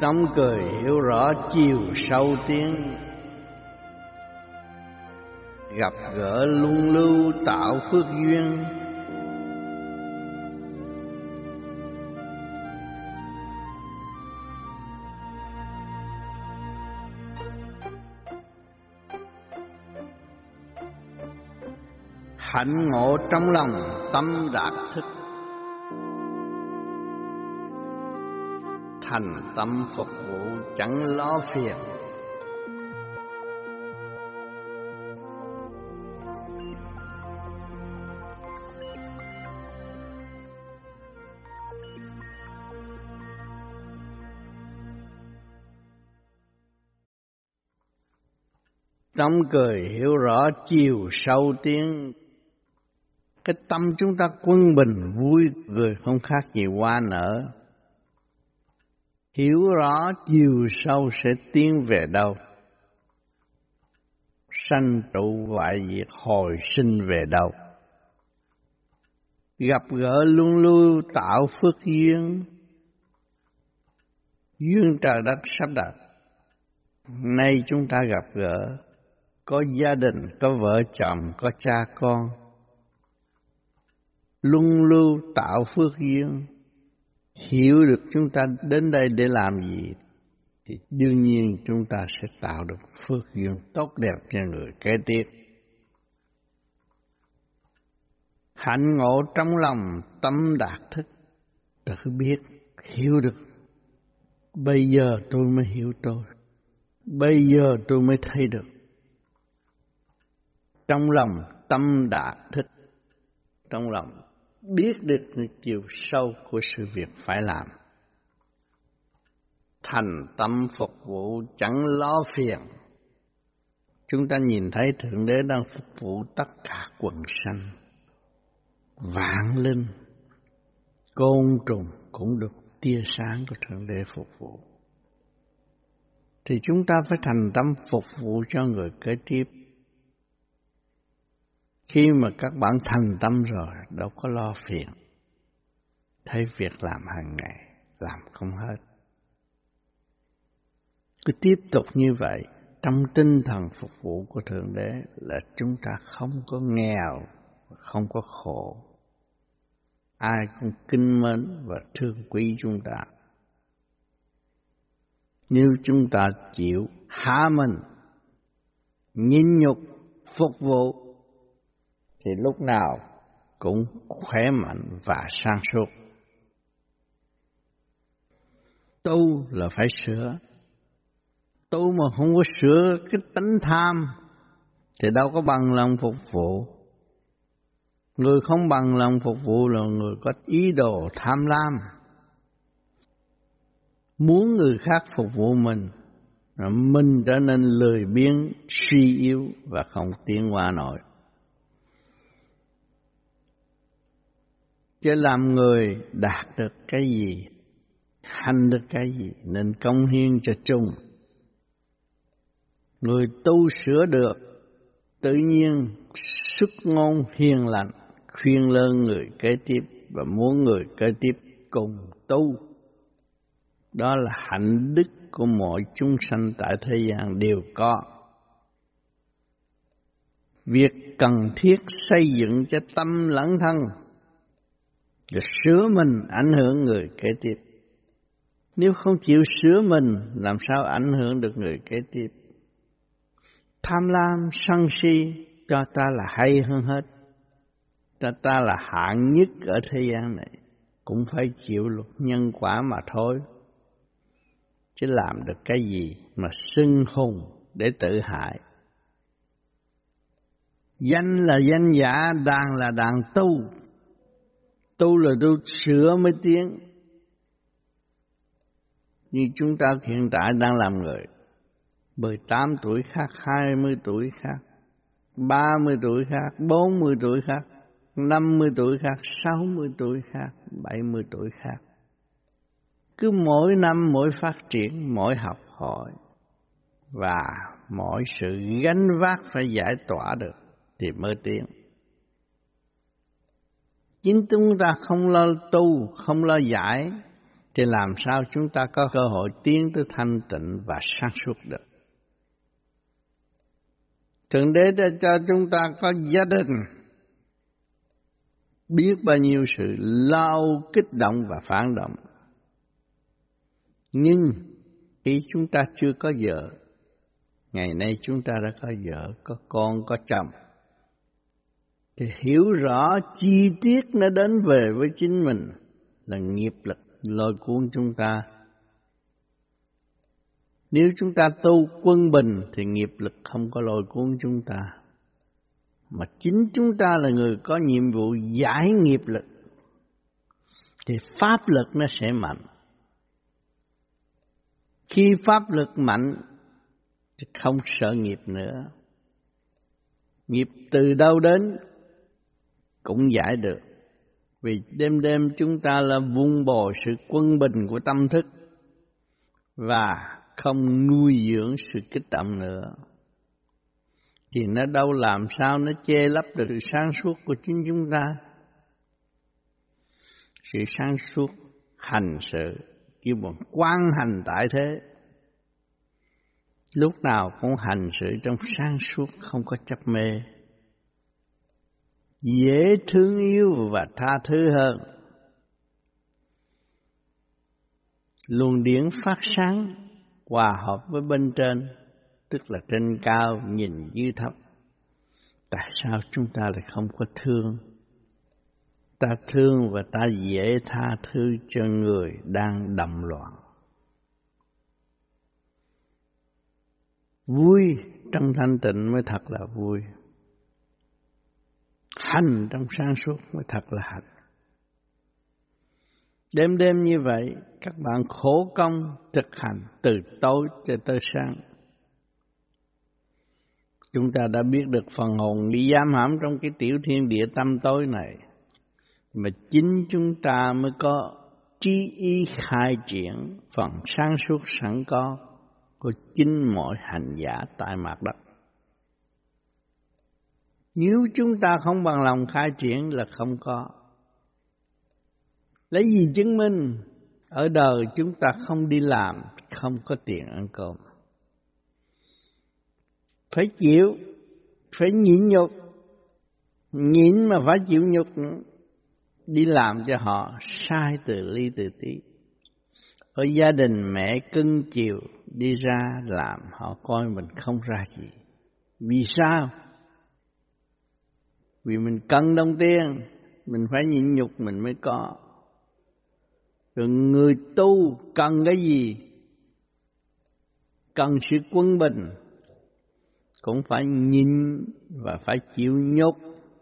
Tâm cười hiểu rõ chiều sâu tiếng. Gặp gỡ luân lưu tạo phước duyên. Hạnh ngộ trong lòng tâm đạt thức. Thành tâm phục vụ chẳng lo phiền. Tâm cười hiểu rõ chiều sâu tiếng, cái tâm chúng ta quân bình, vui cười không khác gì hoa nở hiểu rõ chiều sâu sẽ tiến về đâu. Sanh trụ hoại diệt hồi sinh về đâu. Gặp gỡ luôn lưu tạo phước duyên. Duyên trời đất sắp đặt. Nay chúng ta gặp gỡ. Có gia đình, có vợ chồng, có cha con. Luân lưu tạo phước duyên hiểu được chúng ta đến đây để làm gì, thì đương nhiên chúng ta sẽ tạo được phước duyên tốt đẹp cho người kế tiếp. Hạnh ngộ trong lòng, tâm đạt thức, tự biết, hiểu được. Bây giờ tôi mới hiểu tôi. Bây giờ tôi mới thấy được. Trong lòng, tâm đạt thức, trong lòng biết được chiều sâu của sự việc phải làm. Thành tâm phục vụ chẳng lo phiền. Chúng ta nhìn thấy Thượng Đế đang phục vụ tất cả quần sanh. Vạn linh, côn trùng cũng được tia sáng của Thượng Đế phục vụ. Thì chúng ta phải thành tâm phục vụ cho người kế tiếp khi mà các bạn thành tâm rồi, đâu có lo phiền. Thấy việc làm hàng ngày, làm không hết. Cứ tiếp tục như vậy, trong tinh thần phục vụ của Thượng Đế là chúng ta không có nghèo, không có khổ. Ai cũng kinh mến và thương quý chúng ta. Nếu chúng ta chịu hạ mình, nhịn nhục, phục vụ thì lúc nào cũng khỏe mạnh và sang suốt. Tu là phải sửa. Tu mà không có sửa cái tánh tham thì đâu có bằng lòng phục vụ. Người không bằng lòng phục vụ là người có ý đồ tham lam. Muốn người khác phục vụ mình, mình trở nên lười biếng, suy yếu và không tiến qua nổi. Chứ làm người đạt được cái gì, hành được cái gì, nên công hiến cho chung người tu sửa được, tự nhiên sức ngôn hiền lành, khuyên lơn người kế tiếp và muốn người kế tiếp cùng tu. Đó là hạnh đức của mọi chúng sanh tại thế gian đều có. Việc cần thiết xây dựng cho tâm lẫn thân và sửa mình ảnh hưởng người kế tiếp. Nếu không chịu sửa mình, làm sao ảnh hưởng được người kế tiếp? Tham lam, sân si cho ta là hay hơn hết. Cho ta là hạng nhất ở thế gian này. Cũng phải chịu luật nhân quả mà thôi. Chứ làm được cái gì mà xưng hùng để tự hại. Danh là danh giả, đàn là đàn tu, tu là tu sửa mới tiến. Như chúng ta hiện tại đang làm người 18 tuổi khác 20 tuổi khác 30 tuổi khác 40 tuổi khác 50 tuổi khác 60 tuổi khác 70 tuổi khác. Cứ mỗi năm mỗi phát triển, mỗi học hỏi và mỗi sự gánh vác phải giải tỏa được thì mới tiến chính chúng ta không lo tu, không lo giải, thì làm sao chúng ta có cơ hội tiến tới thanh tịnh và sáng suốt được. Thượng Đế đã cho chúng ta có gia đình, biết bao nhiêu sự lao kích động và phản động. Nhưng khi chúng ta chưa có vợ, ngày nay chúng ta đã có vợ, có con, có chồng, thì hiểu rõ chi tiết nó đến về với chính mình là nghiệp lực, lôi cuốn chúng ta. Nếu chúng ta tu quân bình thì nghiệp lực không có lôi cuốn chúng ta. Mà chính chúng ta là người có nhiệm vụ giải nghiệp lực. Thì pháp lực nó sẽ mạnh. Khi pháp lực mạnh thì không sợ nghiệp nữa. Nghiệp từ đâu đến cũng giải được. Vì đêm đêm chúng ta là vun bồi sự quân bình của tâm thức và không nuôi dưỡng sự kích động nữa. Thì nó đâu làm sao nó che lấp được sự sáng suốt của chính chúng ta. Sự sáng suốt hành sự, kêu bằng quan hành tại thế. Lúc nào cũng hành sự trong sáng suốt, không có chấp mê dễ thương yêu và tha thứ hơn. Luồng điển phát sáng hòa hợp với bên trên, tức là trên cao nhìn dưới thấp. Tại sao chúng ta lại không có thương? Ta thương và ta dễ tha thứ cho người đang đầm loạn. Vui trong thanh tịnh mới thật là vui hành trong sáng suốt mới thật là hạnh. Đêm đêm như vậy, các bạn khổ công thực hành từ tối cho tới sáng. Chúng ta đã biết được phần hồn bị giam hãm trong cái tiểu thiên địa tâm tối này. Mà chính chúng ta mới có trí ý khai triển phần sáng suốt sẵn có của chính mọi hành giả tại mặt đất. Nếu chúng ta không bằng lòng khai triển là không có. Lấy gì chứng minh? Ở đời chúng ta không đi làm, không có tiền ăn cơm. Phải chịu, phải nhịn nhục. Nhịn mà phải chịu nhục đi làm cho họ sai từ ly từ tí. Ở gia đình mẹ cưng chiều đi ra làm họ coi mình không ra gì. Vì sao? Vì mình cần đồng tiền, mình phải nhịn nhục mình mới có. Rồi người tu cần cái gì? Cần sự quân bình. Cũng phải nhịn và phải chịu nhục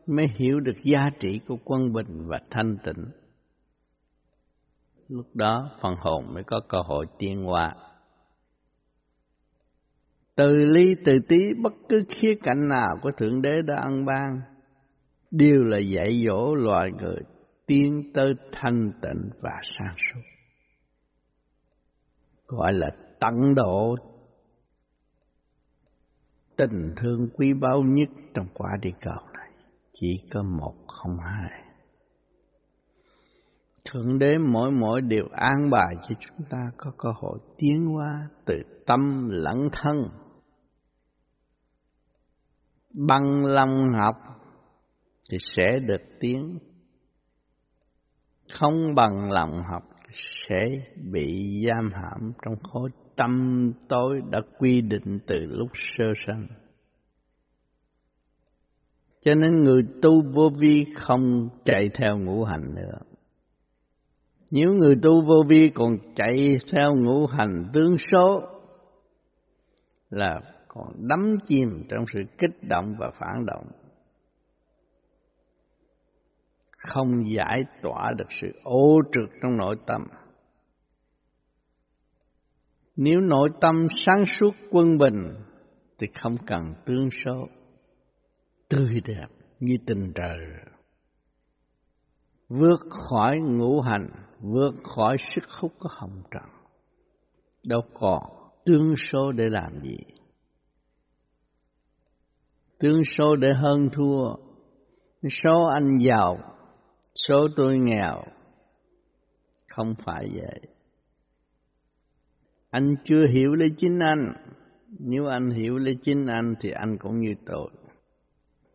mới hiểu được giá trị của quân bình và thanh tịnh. Lúc đó phần hồn mới có cơ hội tiên hóa. Từ ly từ tí bất cứ khía cạnh nào của Thượng Đế đã ăn ban đều là dạy dỗ loài người tiến tới thanh tịnh và sáng suốt. Gọi là tận độ tình thương quý báu nhất trong quả địa cầu này. Chỉ có một không hai. Thượng đế mỗi mỗi đều an bài cho chúng ta có cơ hội tiến hóa từ tâm lẫn thân. Bằng lòng học thì sẽ được tiếng không bằng lòng học sẽ bị giam hãm trong khối tâm tối đã quy định từ lúc sơ sanh. Cho nên người tu vô vi không chạy theo ngũ hành nữa. Nếu người tu vô vi còn chạy theo ngũ hành tướng số, là còn đắm chìm trong sự kích động và phản động không giải tỏa được sự ô trượt trong nội tâm. Nếu nội tâm sáng suốt quân bình thì không cần tương số, tươi đẹp như tình trời. Vượt khỏi ngũ hành, vượt khỏi sức hút của hồng trần. Đâu còn tương số để làm gì? Tương số để hơn thua, số anh giàu số tôi nghèo. Không phải vậy. Anh chưa hiểu lấy chính anh. Nếu anh hiểu lấy chính anh thì anh cũng như tôi.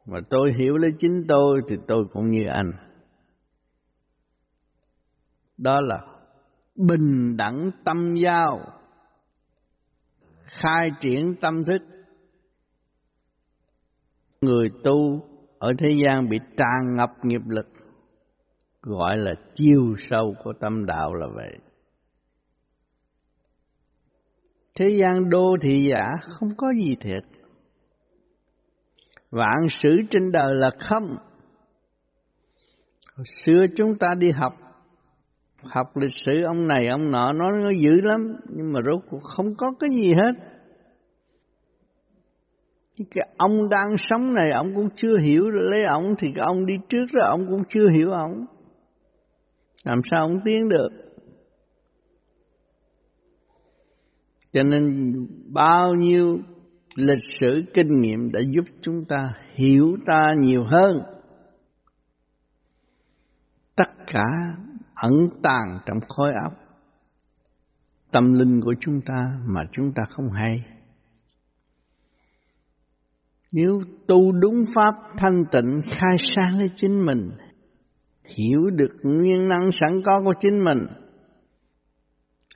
Mà tôi hiểu lấy chính tôi thì tôi cũng như anh. Đó là bình đẳng tâm giao. Khai triển tâm thức. Người tu ở thế gian bị tràn ngập nghiệp lực gọi là chiêu sâu của tâm đạo là vậy. Thế gian đô thị giả không có gì thiệt. Vạn sử trên đời là không. Hồi xưa chúng ta đi học học lịch sử, ông này, ông nọ, nó nó dữ lắm, nhưng mà rốt cuộc không có cái gì hết. Cái ông đang sống này, ông cũng chưa hiểu, lấy ông thì cái ông đi trước rồi, ông cũng chưa hiểu ông làm sao ông tiến được? Cho nên bao nhiêu lịch sử kinh nghiệm đã giúp chúng ta hiểu ta nhiều hơn. Tất cả ẩn tàng trong khối óc tâm linh của chúng ta mà chúng ta không hay. Nếu tu đúng pháp thanh tịnh, khai sáng lấy chính mình hiểu được nguyên năng sẵn có của chính mình.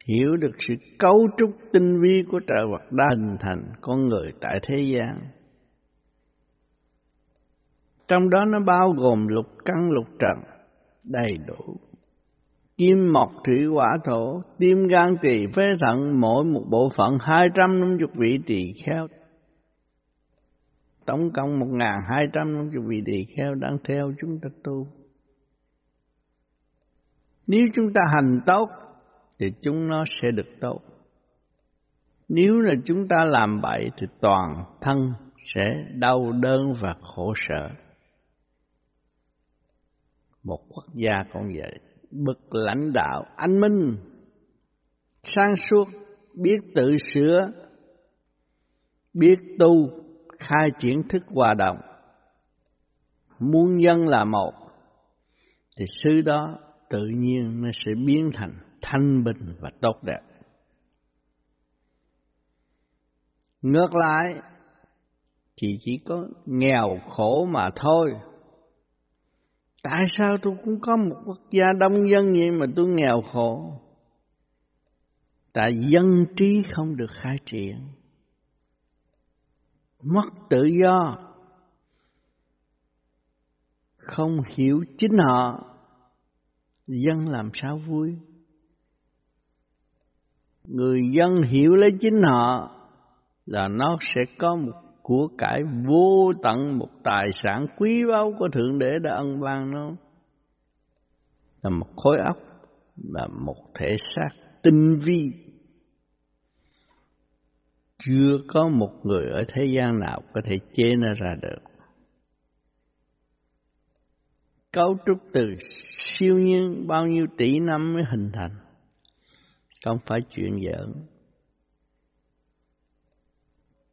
Hiểu được sự cấu trúc tinh vi của trời vật đã hình thành con người tại thế gian. Trong đó nó bao gồm lục căn, lục trần, đầy đủ. Kim, mộc, thủy, hỏa, thổ, tim, gan, tỳ, phế thận, mỗi một bộ phận hai trăm năm chục vị tỳ kheo. Tổng cộng một ngàn hai trăm năm chục vị tỳ kheo đang theo chúng ta tu nếu chúng ta hành tốt, thì chúng nó sẽ được tốt. Nếu là chúng ta làm bậy, thì toàn thân sẽ đau đớn và khổ sở. Một quốc gia cũng vậy bậc lãnh đạo anh minh, sáng suốt, biết tự sửa, biết tu, khai triển thức hòa đồng. Muôn dân là một, thì sư đó tự nhiên nó sẽ biến thành thanh bình và tốt đẹp ngược lại, thì chỉ có nghèo khổ mà thôi Tại sao tôi cũng có một quốc gia đông dân vậy mà tôi nghèo khổ? Tại dân trí không được khai triển. Mất tự do. Không hiểu chính họ. Dân làm sao vui? Người dân hiểu lấy chính họ là nó sẽ có một của cải vô tận, một tài sản quý báu của Thượng Đế đã ân ban nó. Là một khối óc, là một thể xác tinh vi. Chưa có một người ở thế gian nào có thể chế nó ra được cấu trúc từ siêu nhiên bao nhiêu tỷ năm mới hình thành không phải chuyện giỡn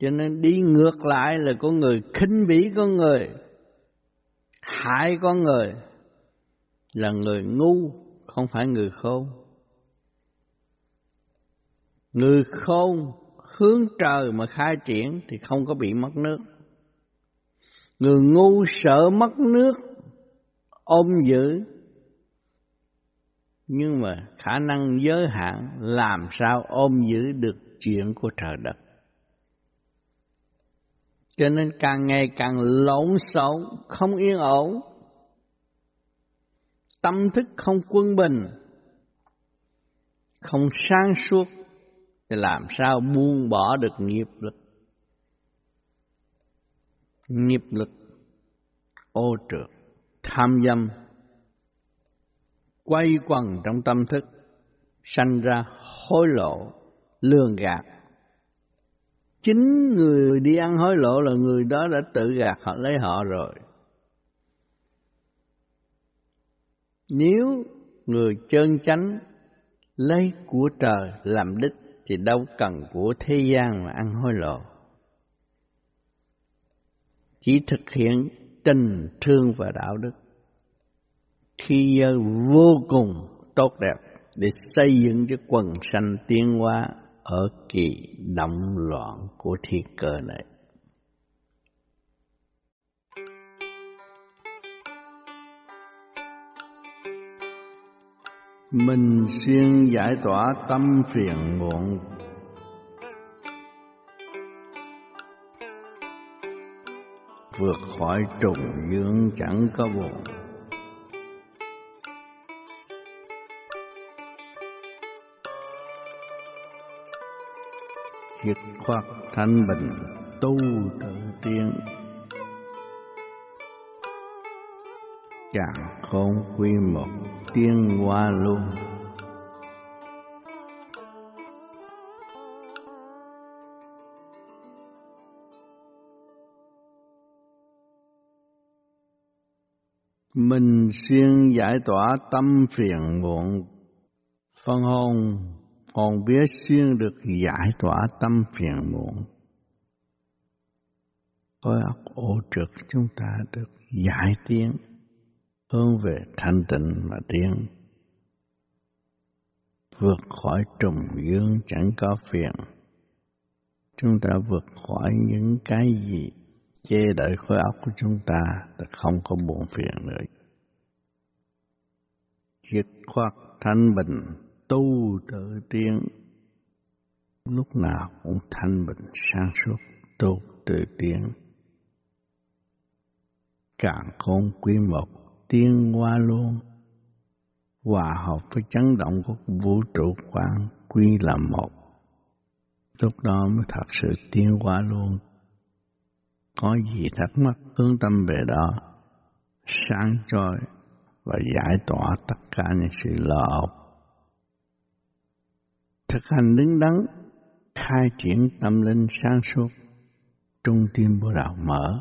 cho nên đi ngược lại là con người khinh bỉ con người, hại con người là người ngu, không phải người khôn. Người khôn hướng trời mà khai triển thì không có bị mất nước. Người ngu sợ mất nước, ôm giữ. Nhưng mà khả năng giới hạn làm sao ôm giữ được chuyện của trời đất. Cho nên càng ngày càng lộn xộn, không yên ổn. Tâm thức không quân bình, không sáng suốt, thì làm sao buông bỏ được nghiệp lực. Nghiệp lực ô trượt, tham dâm, quay quần trong tâm thức, sanh ra hối lộ, lương gạt, Chính người đi ăn hối lộ là người đó đã tự gạt họ lấy họ rồi. Nếu người chân chánh lấy của trời làm đích thì đâu cần của thế gian mà ăn hối lộ. Chỉ thực hiện tình, thương và đạo đức khi vô cùng tốt đẹp để xây dựng cái quần sanh tiến hóa ở kỳ động loạn của thiên cơ này. Mình xuyên giải tỏa tâm phiền muộn vượt khỏi trùng dương chẳng có buồn dứt khoát thanh bình tu tự tiên. Càng khôn quy một tiên hoa luôn. Mình xuyên giải tỏa tâm phiền muộn, phân hồn, hồn biết xuyên được giải tỏa tâm phiền muộn. Khối óc ô trực chúng ta được giải tiến, hướng về thanh tịnh mà tiến. Vượt khỏi trùng dương chẳng có phiền. Chúng ta vượt khỏi những cái gì che đợi khối óc của chúng ta là không có buồn phiền nữa. kiệt khoát thanh bình, tu tự tiên, lúc nào cũng thanh bình sáng suốt, tu tự tiên. Càng khôn quý một, tiên hoa luôn, hòa hợp với chấn động của vũ trụ quan quy là một. Lúc đó mới thật sự tiên qua luôn có gì thắc mắc hướng tâm về đó, sáng trôi và giải tỏa tất cả những sự lo âu. Thực hành đứng đắn, khai triển tâm linh sáng suốt, trung tim bồ đạo mở,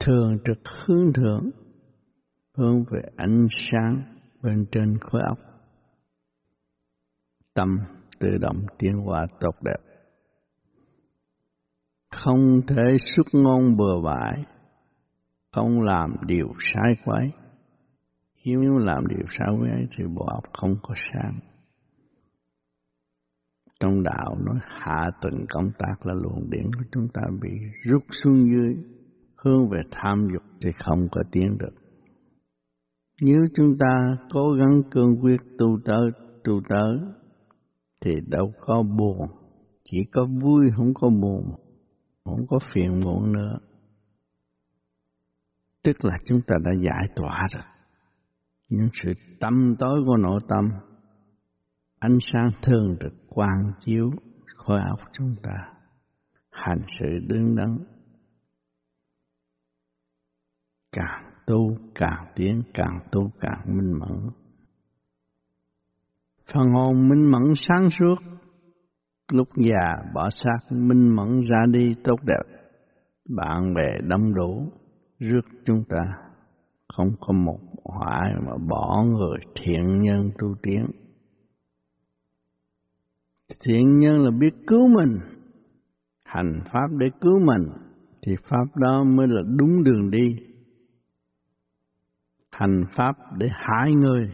thường trực hướng thượng, hướng về ánh sáng bên trên khối óc. Tâm tự động tiến hóa tốt đẹp không thể xuất ngôn bừa bãi, không làm điều sai quấy. Nếu làm điều sai quấy thì bộ óc không có sáng. Trong đạo nói hạ từng công tác là luồng điển của chúng ta bị rút xuống dưới, hướng về tham dục thì không có tiến được. Nếu chúng ta cố gắng cương quyết tu tới, tu tới, thì đâu có buồn, chỉ có vui không có buồn không có phiền muộn nữa. Tức là chúng ta đã giải tỏa rồi. Những sự tâm tối của nội tâm, ánh sáng thương được quang chiếu khối óc chúng ta, hành sự đứng đắn. Càng tu càng tiến, càng tu càng minh mẫn. Phần hồn minh mẫn sáng suốt lúc già, bỏ xác, minh mẫn ra đi, tốt đẹp. Bạn bè đông đủ, rước chúng ta. Không có một hoại mà bỏ người thiện nhân tu tiến. Thiện nhân là biết cứu mình. Hành pháp để cứu mình, thì pháp đó mới là đúng đường đi. Hành pháp để hại người,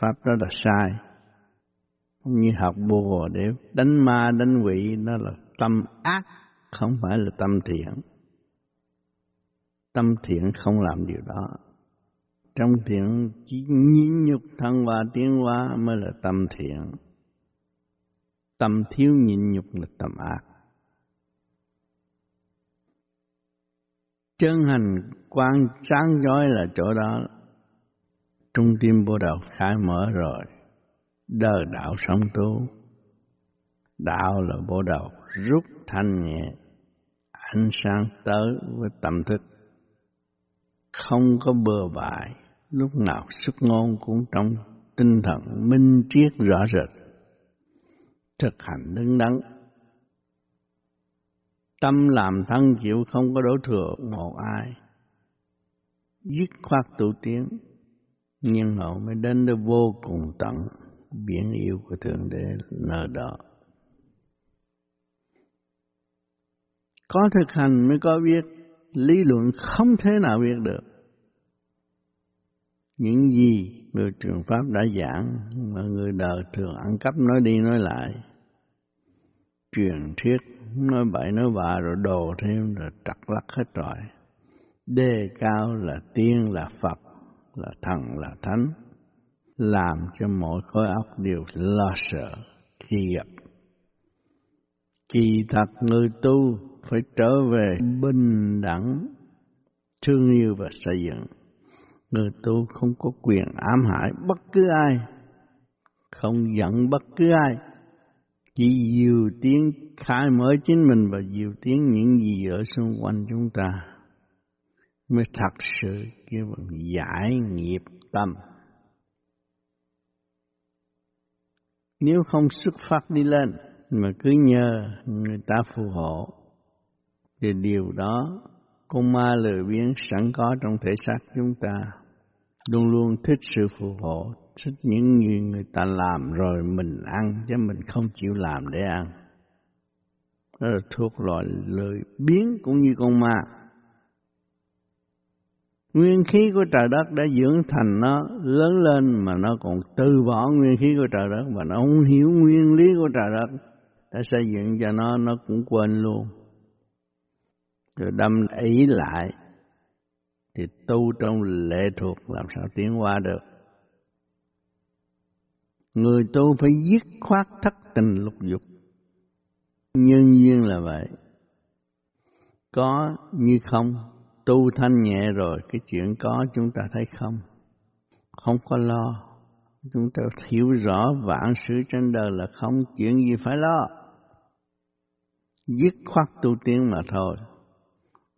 pháp đó là sai như học bùa để đánh ma, đánh quỷ, đó là tâm ác, không phải là tâm thiện. Tâm thiện không làm điều đó. Trong thiện chỉ nhịn nhục thân và tiến hóa mới là tâm thiện. Tâm thiếu nhịn nhục là tâm ác. Chân hành quan sáng chói là chỗ đó. Trung tim bồ đầu khai mở rồi đời đạo sống tu đạo là bộ đầu rút thanh nhẹ, ánh sáng tới với tâm thức. Không có bừa bãi, lúc nào xuất ngôn cũng trong tinh thần minh triết rõ rệt. Thực hành đứng đắn. Tâm làm thân chịu không có đổ thừa một ai. Dứt khoát tu tiến, nhưng hậu mới đến được vô cùng tận biển yêu của Thượng Đế nơi đó. Có thực hành mới có biết, lý luận không thể nào biết được. Những gì người trường Pháp đã giảng mà người đời thường ăn cắp nói đi nói lại, truyền thuyết nói bậy nói bạ rồi đồ thêm rồi trật lắc hết rồi đề cao là tiên là phật là thần là thánh làm cho mọi khối óc đều lo sợ, khi gặp. Kỳ thật người tu phải trở về bình đẳng, thương yêu và xây dựng. Người tu không có quyền ám hại bất cứ ai, không giận bất cứ ai. Chỉ dìu tiếng khai mở chính mình và dìu tiếng những gì ở xung quanh chúng ta mới thật sự kêu bằng giải nghiệp tâm. Nếu không xuất phát đi lên, mà cứ nhờ người ta phù hộ, thì điều đó con ma lười biếng sẵn có trong thể xác chúng ta. Luôn luôn thích sự phù hộ, thích những gì người ta làm rồi mình ăn, chứ mình không chịu làm để ăn. Đó là thuộc loại lười biếng cũng như con ma nguyên khí của trời đất đã dưỡng thành nó lớn lên mà nó còn từ bỏ nguyên khí của trời đất và nó không hiểu nguyên lý của trời đất. Đã xây dựng cho nó nó cũng quên luôn. Rồi đâm ý lại thì tu trong lệ thuộc làm sao tiến qua được. Người tu phải dứt khoát thất tình lục dục. Nhân duyên là vậy. Có như không? Tu thanh nhẹ rồi, cái chuyện có chúng ta thấy không? Không có lo. Chúng ta hiểu rõ vạn sự trên đời là không chuyện gì phải lo. Dứt khoát tu tiến mà thôi.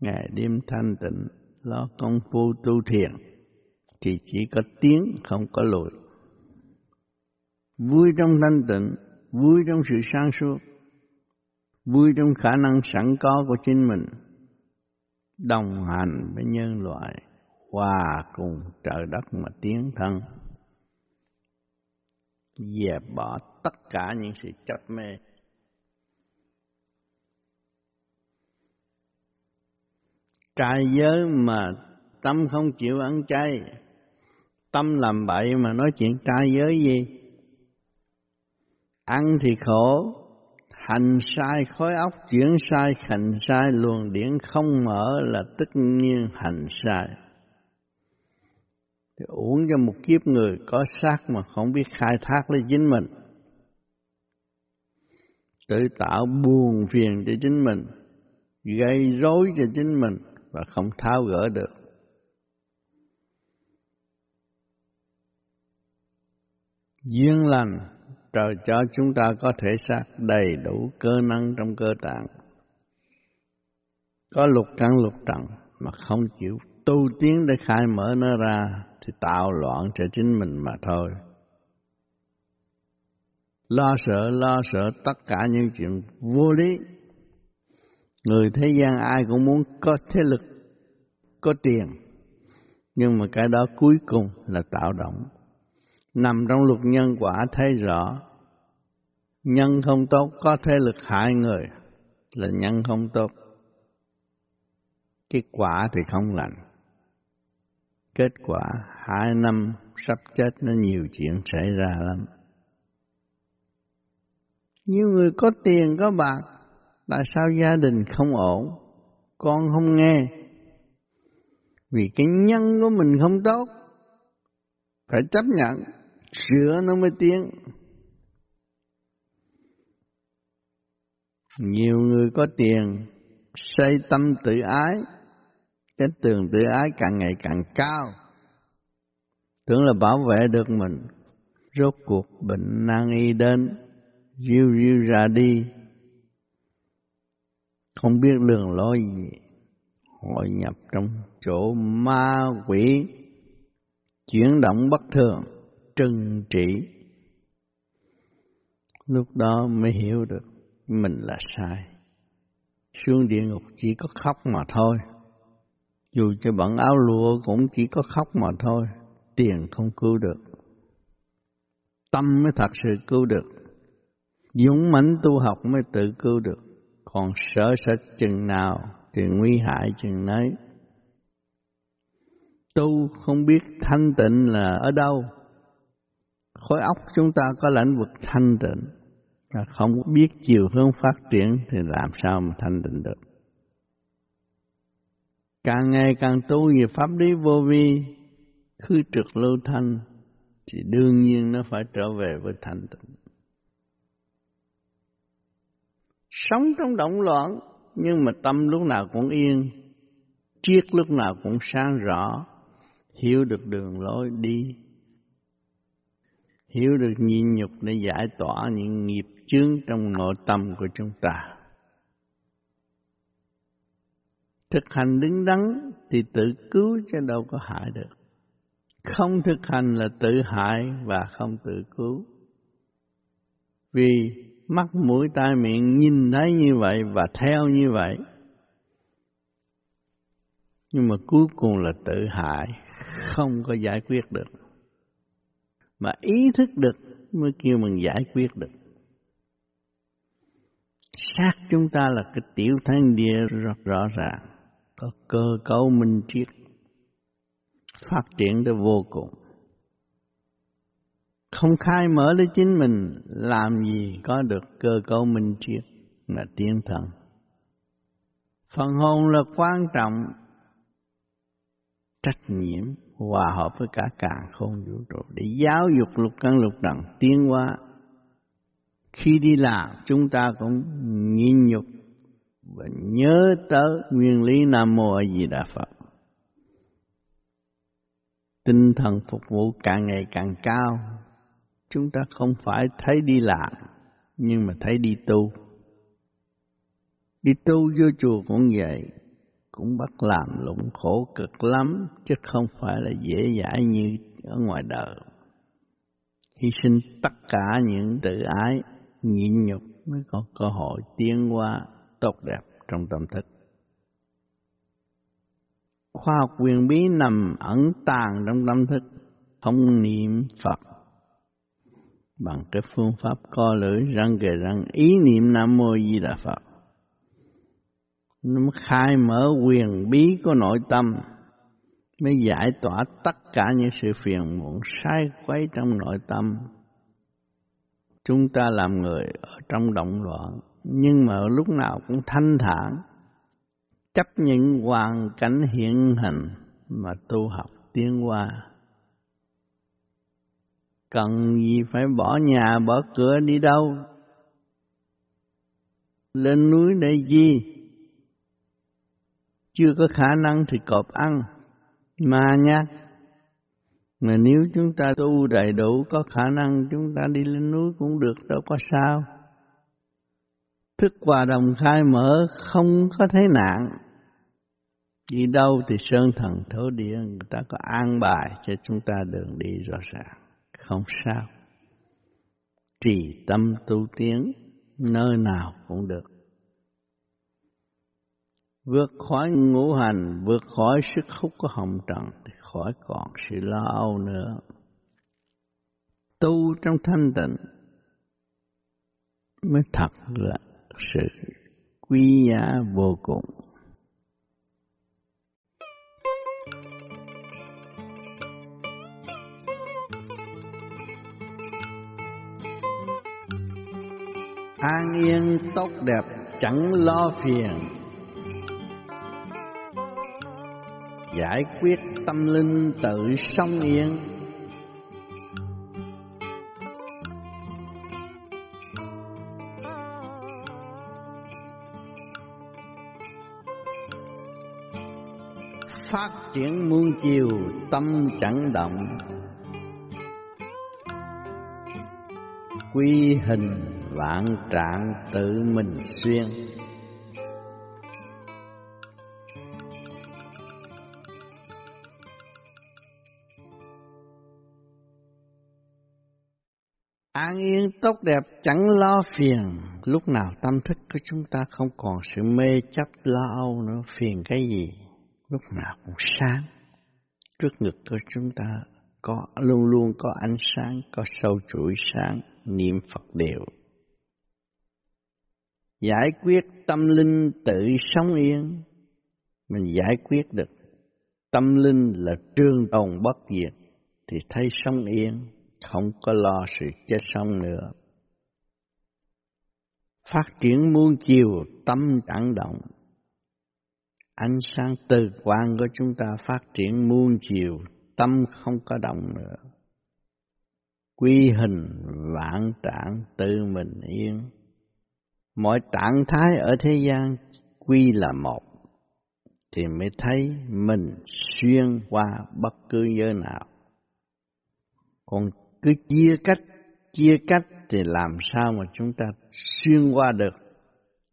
Ngày đêm thanh tịnh, lo công phu tu thiền, thì chỉ có tiến, không có lùi. Vui trong thanh tịnh, vui trong sự sáng suốt, vui trong khả năng sẵn có của chính mình đồng hành với nhân loại, hòa cùng trời đất mà tiến thân. Dẹp bỏ tất cả những sự chấp mê. Trai giới mà tâm không chịu ăn chay, tâm làm bậy mà nói chuyện trai giới gì? Ăn thì khổ hành sai khối óc, chuyển sai hành sai, luồng điển không mở là tất nhiên hành sai. Thì uống cho một kiếp người có xác mà không biết khai thác lấy chính mình. Tự tạo buồn phiền cho chính mình, gây rối cho chính mình và không tháo gỡ được. Duyên lành trời cho chúng ta có thể xác đầy đủ cơ năng trong cơ tạng. Có lục căn lục trần mà không chịu tu tiến để khai mở nó ra thì tạo loạn cho chính mình mà thôi. Lo sợ lo sợ tất cả những chuyện vô lý. Người thế gian ai cũng muốn có thế lực, có tiền. Nhưng mà cái đó cuối cùng là tạo động nằm trong luật nhân quả thấy rõ. Nhân không tốt, có thế lực hại người, là nhân không tốt. Kết quả thì không lành. Kết quả, hai năm sắp chết, nó nhiều chuyện xảy ra lắm. Nhiều người có tiền, có bạc, tại sao gia đình không ổn? Con không nghe. Vì cái nhân của mình không tốt, phải chấp nhận sửa nó mới tiến. Nhiều người có tiền xây tâm tự ái. Cái tường tự ái càng ngày càng cao. Tưởng là bảo vệ được mình. Rốt cuộc bệnh nan y đến riu riu ra đi. Không biết đường lối gì. Hội nhập trong chỗ ma quỷ. Chuyển động bất thường trừng trị lúc đó mới hiểu được mình là sai. Xuống địa ngục chỉ có khóc mà thôi. Dù cho bận áo lụa cũng chỉ có khóc mà thôi. Tiền không cứu được. Tâm mới thật sự cứu được. Dũng mãnh tu học mới tự cứu được. Còn sợ sệt chừng nào thì nguy hại chừng nấy. Tu không biết thanh tịnh là ở đâu khối óc chúng ta có lãnh vực thanh tịnh. Ta không biết chiều hướng phát triển thì làm sao mà thanh tịnh được? Càng ngày càng tu về pháp lý vô vi, khứ trực lưu thanh, thì đương nhiên nó phải trở về với thanh tịnh. Sống trong động loạn, nhưng mà tâm lúc nào cũng yên, triết lúc nào cũng sáng rõ, hiểu được đường lối đi hiểu được nhịn nhục để giải tỏa những nghiệp chướng trong nội tâm của chúng ta. Thực hành đứng đắn thì tự cứu chứ đâu có hại được. Không thực hành là tự hại và không tự cứu. Vì mắt, mũi, tai, miệng nhìn thấy như vậy và theo như vậy, nhưng mà cuối cùng là tự hại, không có giải quyết được mà ý thức được mới kêu mình giải quyết được. Xác chúng ta là cái tiểu thanh địa rất rõ ràng. Có cơ cấu minh triết. Phát triển đến vô cùng. Không khai mở lấy chính mình, làm gì có được cơ cấu minh triết là tiến thần. Phần hồn là quan trọng. Trách nhiệm hòa hợp với cả càng không vũ trụ để giáo dục lục căn lục trần tiến hóa khi đi làm chúng ta cũng nhịn nhục và nhớ tới nguyên lý Nam Mô A Di Đà Phật. Tinh thần phục vụ càng ngày càng cao, chúng ta không phải thấy đi làm, nhưng mà thấy đi tu. Đi tu vô chùa cũng vậy, cũng bắt làm lụng khổ cực lắm, chứ không phải là dễ dãi như ở ngoài đời. Hy sinh tất cả những tự ái, nhịn nhục mới có cơ hội tiến qua tốt đẹp trong tâm thức. Khoa học quyền bí nằm ẩn tàng trong tâm thức, không niệm Phật bằng cái phương pháp co lưỡi răng kề răng ý niệm Nam Mô Di Đà Phật. Nó khai mở quyền bí của nội tâm mới giải tỏa tất cả những sự phiền muộn sai quấy trong nội tâm. Chúng ta làm người ở trong động loạn nhưng mà lúc nào cũng thanh thản, chấp nhận hoàn cảnh hiện hành mà tu học tiến qua. Cần gì phải bỏ nhà bỏ cửa đi đâu? Lên núi để gì? Chưa có khả năng thì cọp ăn, mà nhát. Mà nếu chúng ta tu đầy đủ có khả năng chúng ta đi lên núi cũng được đâu có sao. Thức hòa đồng khai mở không có thấy nạn. Đi đâu thì sơn thần thổ địa người ta có an bài cho chúng ta đường đi rõ ràng. Không sao. Trì tâm tu tiến nơi nào cũng được vượt khỏi ngũ hành, vượt khỏi sức hút của hồng trần, thì khỏi còn sự lo âu nữa tu trong thanh tịnh mới thật là sự quý giá vô cùng. An yên tốt đẹp chẳng lo phiền Giải quyết tâm linh tự sống yên. Phát triển muôn chiều, tâm chẳng động. Quy hình vạn trạng tự mình xuyên. Yên tốt đẹp chẳng lo phiền lúc nào tâm thức của chúng ta không còn sự mê chấp lo âu nữa phiền cái gì lúc nào cũng sáng. Trước ngực của chúng ta có luôn luôn có ánh sáng, có sâu chuỗi sáng, niệm Phật đều. Giải quyết tâm linh tự sống yên, mình giải quyết được. Tâm linh là trương tồn bất diệt, thì thấy sống yên, không có lo sự chết sống nữa. phát triển muôn chiều, tâm chẳng động. Ánh sáng từ quan của chúng ta phát triển muôn chiều, tâm không có động nữa. Quy hình vạn trạng tự mình yên. Mọi trạng thái ở thế gian, quy là một. Thì mới thấy mình xuyên qua bất cứ giới nào. Còn cứ chia cách chia cách thì làm sao mà chúng ta xuyên qua được?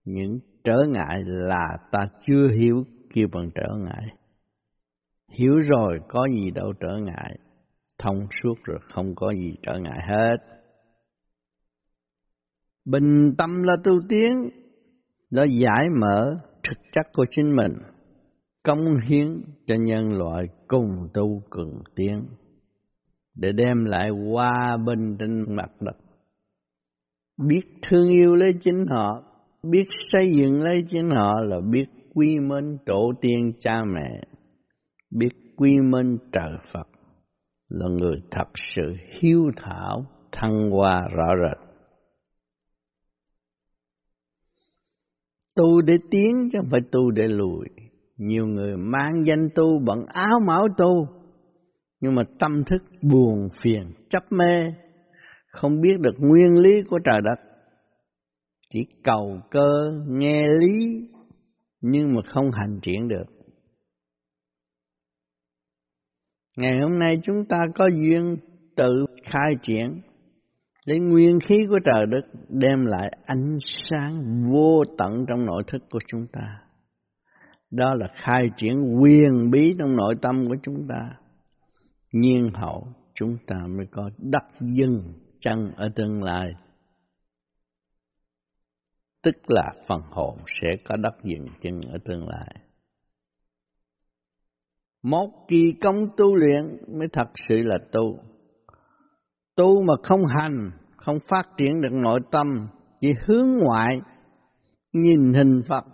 Những trở ngại là ta chưa hiểu, kêu bằng trở ngại. Hiểu rồi, có gì đâu trở ngại. Thông suốt rồi, không có gì trở ngại hết. Bình tâm là tu tiến, là giải mở thực chất của chính mình công hiến cho nhân loại cùng tu cường tiến để đem lại hòa bình trên mặt đất. Biết thương yêu lấy chính họ, biết xây dựng lấy chính họ là biết quy mến tổ tiên cha mẹ, biết quy mến trời Phật, là người thật sự hiếu thảo, thăng hoa rõ rệt. Tu để tiến chứ không phải tu để lùi. Nhiều người mang danh tu bằng áo mão tu nhưng mà tâm thức buồn phiền, chấp mê, không biết được nguyên lý của trời đất. Chỉ cầu cơ, nghe lý, nhưng mà không hành triển được. Ngày hôm nay chúng ta có duyên tự khai triển, lấy nguyên khí của trời đất đem lại ánh sáng vô tận trong nội thức của chúng ta. Đó là khai triển quyền bí trong nội tâm của chúng ta nhiên hậu chúng ta mới có đắc dân chân ở tương lai tức là phần hồn sẽ có đắc dừng chân ở tương lai. Một kỳ công tu luyện mới thật sự là tu. Tu mà không hành, không phát triển được nội tâm, chỉ hướng ngoại, nhìn hình Phật,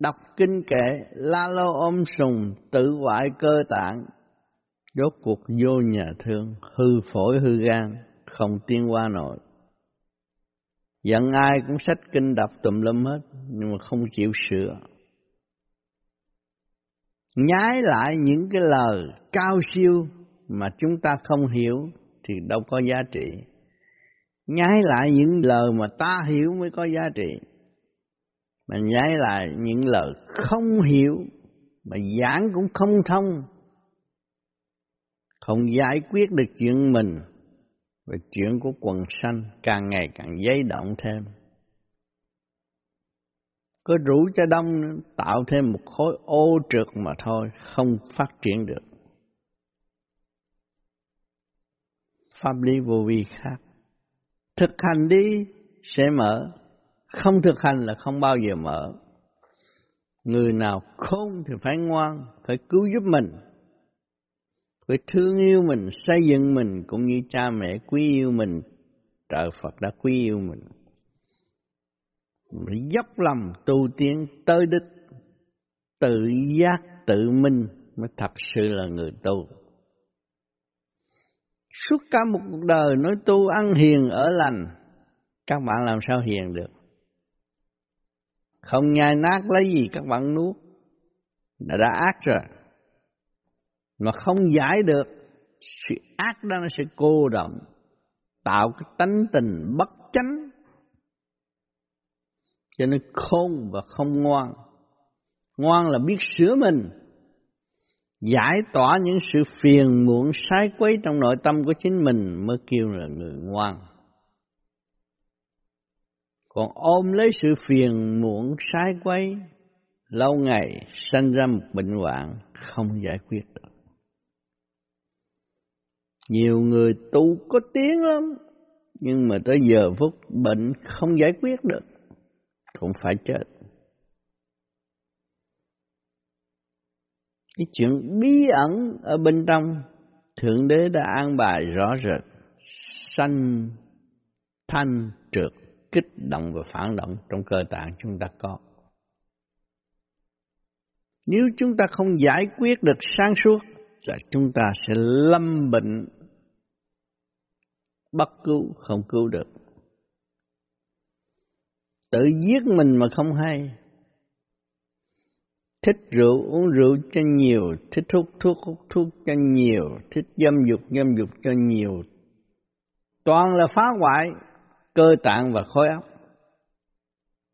đọc kinh kệ, la lô ôm sùng, tự hoại cơ tạng, rốt cuộc vô nhà thương, hư phổi hư gan, không tiên qua nổi. Giận ai cũng sách kinh đọc tùm lum hết, nhưng mà không chịu sửa. Nhái lại những cái lời cao siêu mà chúng ta không hiểu thì đâu có giá trị. Nhái lại những lời mà ta hiểu mới có giá trị. Mà nhái lại những lời không hiểu mà giảng cũng không thông. Không giải quyết được chuyện mình và chuyện của quần sanh càng ngày càng dấy động thêm. cứ rủ cho đông tạo thêm một khối ô trượt mà thôi, không phát triển được. Pháp lý vô vi khác. Thực hành đi sẽ mở, không thực hành là không bao giờ mở. Người nào không thì phải ngoan, phải cứu giúp mình phải thương yêu mình, xây dựng mình cũng như cha mẹ quý yêu mình, trời Phật đã quý yêu mình. Mình dốc lòng tu tiến tới đích, tự giác tự minh mới thật sự là người tu. Suốt cả một cuộc đời nói tu ăn hiền ở lành, các bạn làm sao hiền được? Không nhai nát lấy gì các bạn nuốt, đã đã ác rồi mà không giải được, sự ác đó nó sẽ cô động tạo cái tánh tình bất chánh. Cho nên khôn và không ngoan. Ngoan là biết sửa mình, giải tỏa những sự phiền muộn, sai quấy trong nội tâm của chính mình mới kêu là người ngoan. Còn ôm lấy sự phiền muộn, sai quấy, lâu ngày sanh ra một bệnh hoạn không giải quyết được nhiều người tu có tiếng lắm, nhưng mà tới giờ phút bệnh không giải quyết được, cũng phải chết. Cái chuyện bí ẩn ở bên trong, Thượng Đế đã an bài rõ rệt, sanh, thanh, trượt, kích động và phản động trong cơ tạng chúng ta có. Nếu chúng ta không giải quyết được sáng suốt là chúng ta sẽ lâm bệnh bất cứu không cứu được tự giết mình mà không hay. Thích rượu uống rượu cho nhiều, thích hút thuốc hút thuốc cho nhiều, thích dâm dục dâm dục cho nhiều. Toàn là phá hoại cơ tạng và khối óc.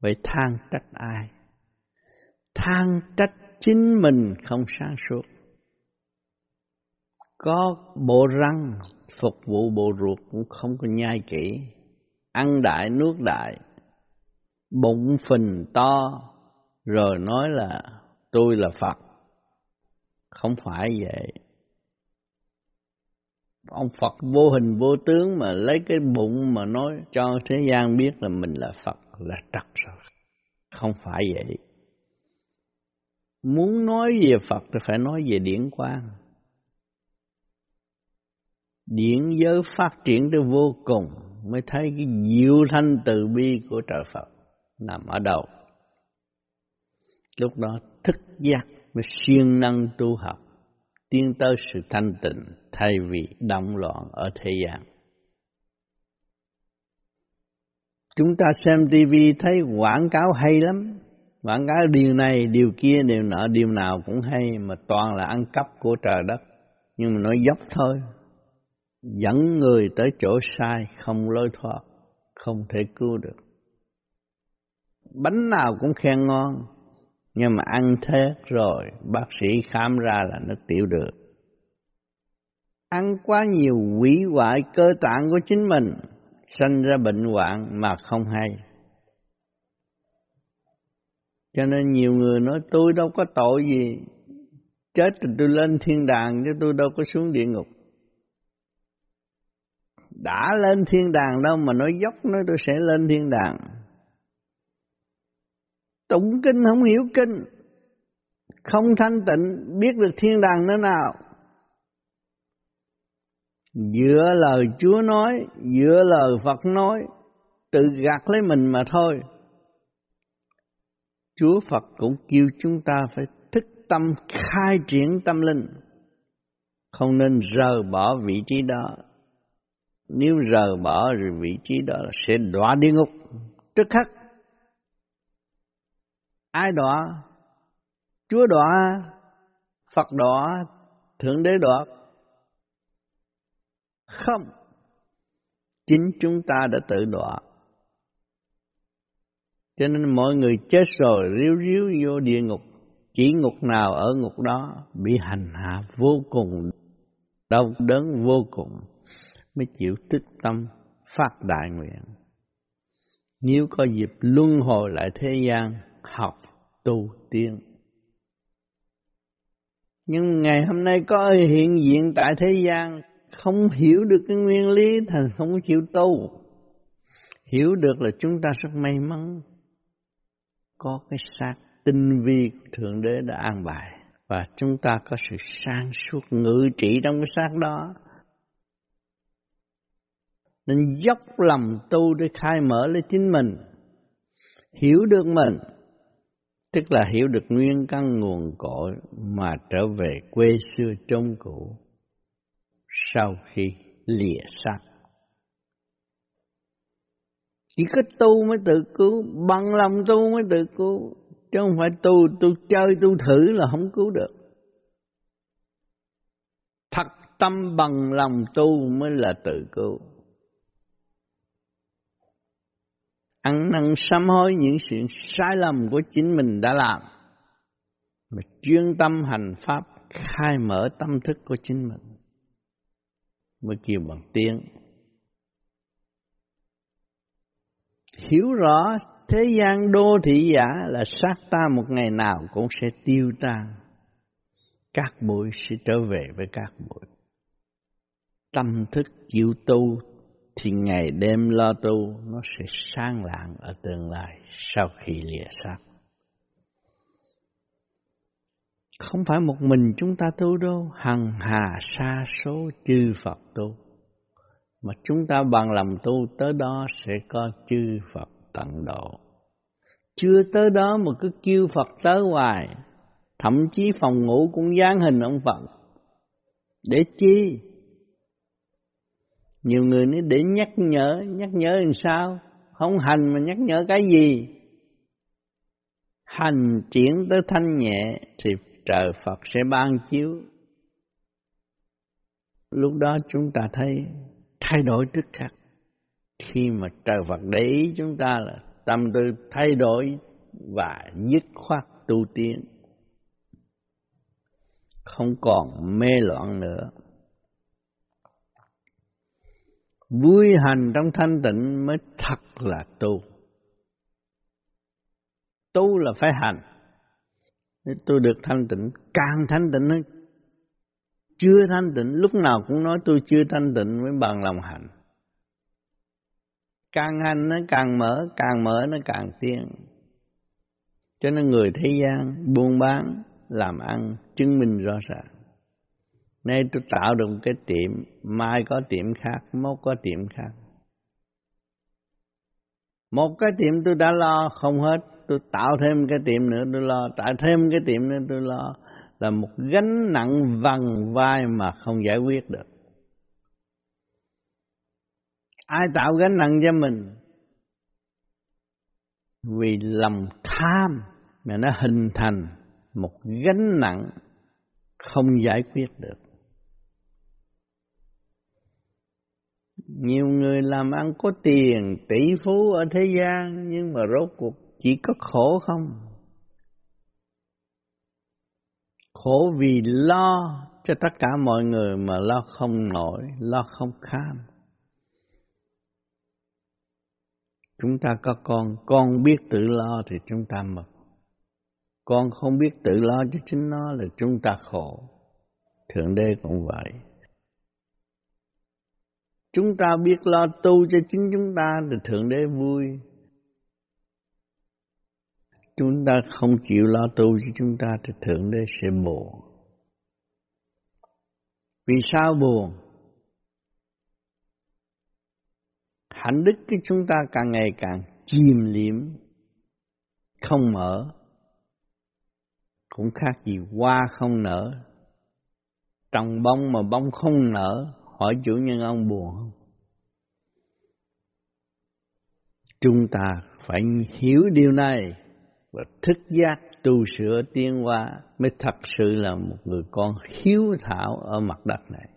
Vậy than trách ai? Than trách chính mình không sáng suốt. Có bộ răng phục vụ bộ ruột cũng không có nhai kỹ. Ăn đại nuốt đại, bụng phình to, rồi nói là tôi là Phật. Không phải vậy. Ông Phật vô hình vô tướng mà lấy cái bụng mà nói cho thế gian biết là mình là Phật là trật rồi. Không phải vậy. Muốn nói về Phật thì phải nói về điển quang. Điển giới phát triển tới vô cùng mới thấy cái diệu thanh từ bi của trời Phật nằm ở đâu. Lúc đó thức giác mới siêng năng tu học, tiến tới sự thanh tịnh thay vì động loạn ở thế gian. Chúng ta xem TV thấy quảng cáo hay lắm, quảng cáo điều này, điều kia, điều nọ, điều nào cũng hay mà toàn là ăn cắp của trời đất. Nhưng mà nói dốc thôi, dẫn người tới chỗ sai, không lối thoát, không thể cứu được. Bánh nào cũng khen ngon, nhưng mà ăn thế rồi bác sĩ khám ra là nó tiểu được. Ăn quá nhiều quỷ hoại cơ tạng của chính mình, sanh ra bệnh hoạn mà không hay. Cho nên nhiều người nói tôi đâu có tội gì, chết thì tôi lên thiên đàng chứ tôi đâu có xuống địa ngục. Đã lên thiên đàng đâu mà nói dốc, nói tôi sẽ lên thiên đàng. Tụng kinh không hiểu kinh, không thanh tịnh, biết được thiên đàng nơi nào. Dựa lời Chúa nói dựa lời Phật nói, tự gạt lấy mình mà thôi. Chúa Phật cũng kêu chúng ta phải thức tâm, khai triển tâm linh. Không nên rời bỏ vị trí đó nếu rờ bỏ vị trí đó sẽ đọa địa ngục. Trước khắc, ai đọa? Chúa đọa, phật đọa, thượng đế đọa? Không. Chính chúng ta đã tự đọa. Cho nên mọi người chết rồi, ríu ríu vô địa ngục. Chỉ ngục nào ở ngục đó bị hành hạ vô cùng, đau đớn vô cùng mới chịu tích tâm, phát đại nguyện nếu có dịp luân hồi lại thế gian, học, tu tiên. Nhưng ngày hôm nay có hiện diện tại thế gian, không hiểu được cái nguyên lý thành không chịu tu. Hiểu được là chúng ta rất may mắn, có cái xác tinh vi Thượng Đế đã an bài, và chúng ta có sự sang suốt ngự trị trong cái xác đó. Nên dốc lòng tu để khai mở lấy chính mình, hiểu được mình, tức là hiểu được nguyên căn nguồn cội mà trở về quê xưa trong cũ sau khi lìa xác. Chỉ có tu mới tự cứu, bằng lòng tu mới tự cứu, chứ không phải tu, tu chơi, tu thử là không cứu được. Thật tâm bằng lòng tu mới là tự cứu. Ăn năn sám hối những sự sai lầm của chính mình đã làm. Mà chuyên tâm hành pháp, khai mở tâm thức của chính mình. Mới kêu bằng tiếng. Hiểu rõ thế gian đô thị giả là xác ta một ngày nào cũng sẽ tiêu tan. Các bụi sẽ trở về với các bụi tâm thức chịu tu thì ngày đêm lo tu nó sẽ sang lạng ở tương lai sau khi lìa xác. Không phải một mình chúng ta tu đâu, hằng hà sa số chư Phật tu. Mà chúng ta bằng lòng tu tới đó sẽ có chư Phật tận độ. Chưa tới đó mà cứ kêu Phật tới hoài, thậm chí phòng ngủ cũng dán hình ông Phật. Để chi? Nhiều người nó để nhắc nhở, nhắc nhở làm sao? không hành mà nhắc nhở cái gì? Hành chuyển tới thanh nhẹ thì trời Phật sẽ ban chiếu. Lúc đó chúng ta thấy thay đổi tức khắc. Khi mà trời Phật để ý chúng ta là tâm tư thay đổi và dứt khoát tu tiến. Không còn mê loạn nữa. Vui hành trong thanh tịnh mới thật là tu. Tu là phải hành. Tôi được thanh tịnh, càng thanh tịnh chưa thanh tịnh, lúc nào cũng nói tôi chưa thanh tịnh mới bằng lòng hành. Càng hành nó càng mở càng mở nó càng tiên. Cho nên người thế gian buôn bán, làm ăn, chứng minh rõ ràng nay tôi tạo được một cái tiệm, mai có tiệm khác, mốt có tiệm khác. Một cái tiệm tôi đã lo không hết, tôi tạo thêm cái tiệm nữa tôi lo, tạo thêm cái tiệm nữa tôi lo. Là một gánh nặng vằn vai mà không giải quyết được. Ai tạo gánh nặng cho mình? Vì lòng tham mà nó hình thành một gánh nặng không giải quyết được. Nhiều người làm ăn có tiền, tỷ phú ở thế gian, nhưng mà rốt cuộc chỉ có khổ không? Khổ vì lo cho tất cả mọi người mà lo không nổi, lo không kham. Chúng ta có con con biết tự lo thì chúng ta mừng. Con không biết tự lo cho chính nó là chúng ta khổ. Thượng đế cũng vậy chúng ta biết lo tu cho chính chúng ta thì thượng đế vui. Chúng ta không chịu lo tu cho chúng ta thì thượng đế sẽ buồn. Vì sao buồn? Hạnh đức của chúng ta càng ngày càng chìm liếm không mở. Cũng khác gì hoa không nở. Trồng bông mà bông không nở hỏi chủ nhân ông buồn không chúng ta phải hiểu điều này và thức giác tu sửa tiến hóa mới thật sự là một người con hiếu thảo ở mặt đất này.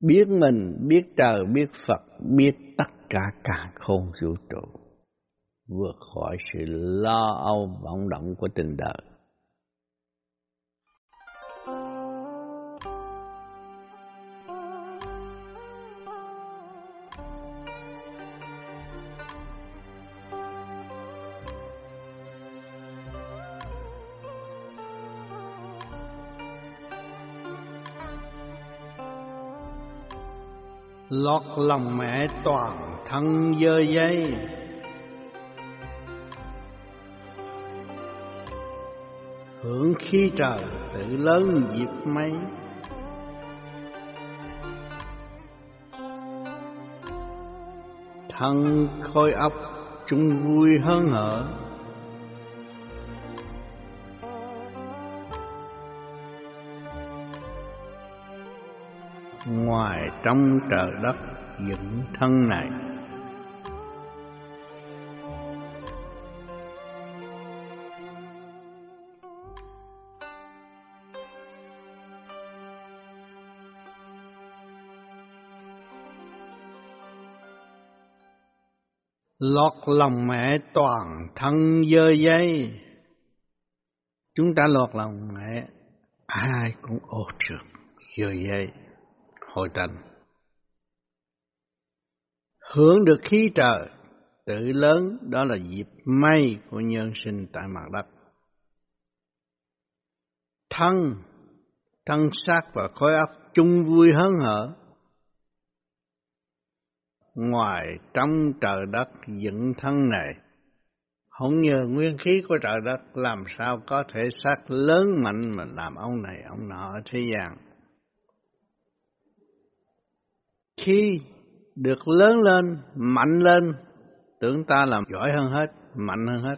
Biết mình, biết trời, biết Phật, biết tất cả cả khôn vũ trụ, vượt khỏi sự lo âu vọng động của tình đời. Lót lòng mẹ toàn thân dơ dây. Hưởng khí trời tự lớn dịp mây thân khôi ấp chung vui hơn hở. Ngoài trong trời đất dựng thân này. Lọt lòng mẹ toàn thân dơ dây. Chúng ta lọt lòng mẹ, ai cũng ô trượt dơ dây hồi tranh. Hưởng được khí trời tự lớn đó là dịp may của nhân sinh tại mặt đất. Thân, thân xác và khối óc chung vui hớn hở. Ngoài trong trời đất dựng thân này, không nhờ nguyên khí của trời đất làm sao có thể xác lớn mạnh mà làm ông này ông nọ ở thế gian. Khi được lớn lên, mạnh lên, tưởng ta làm giỏi hơn hết, mạnh hơn hết,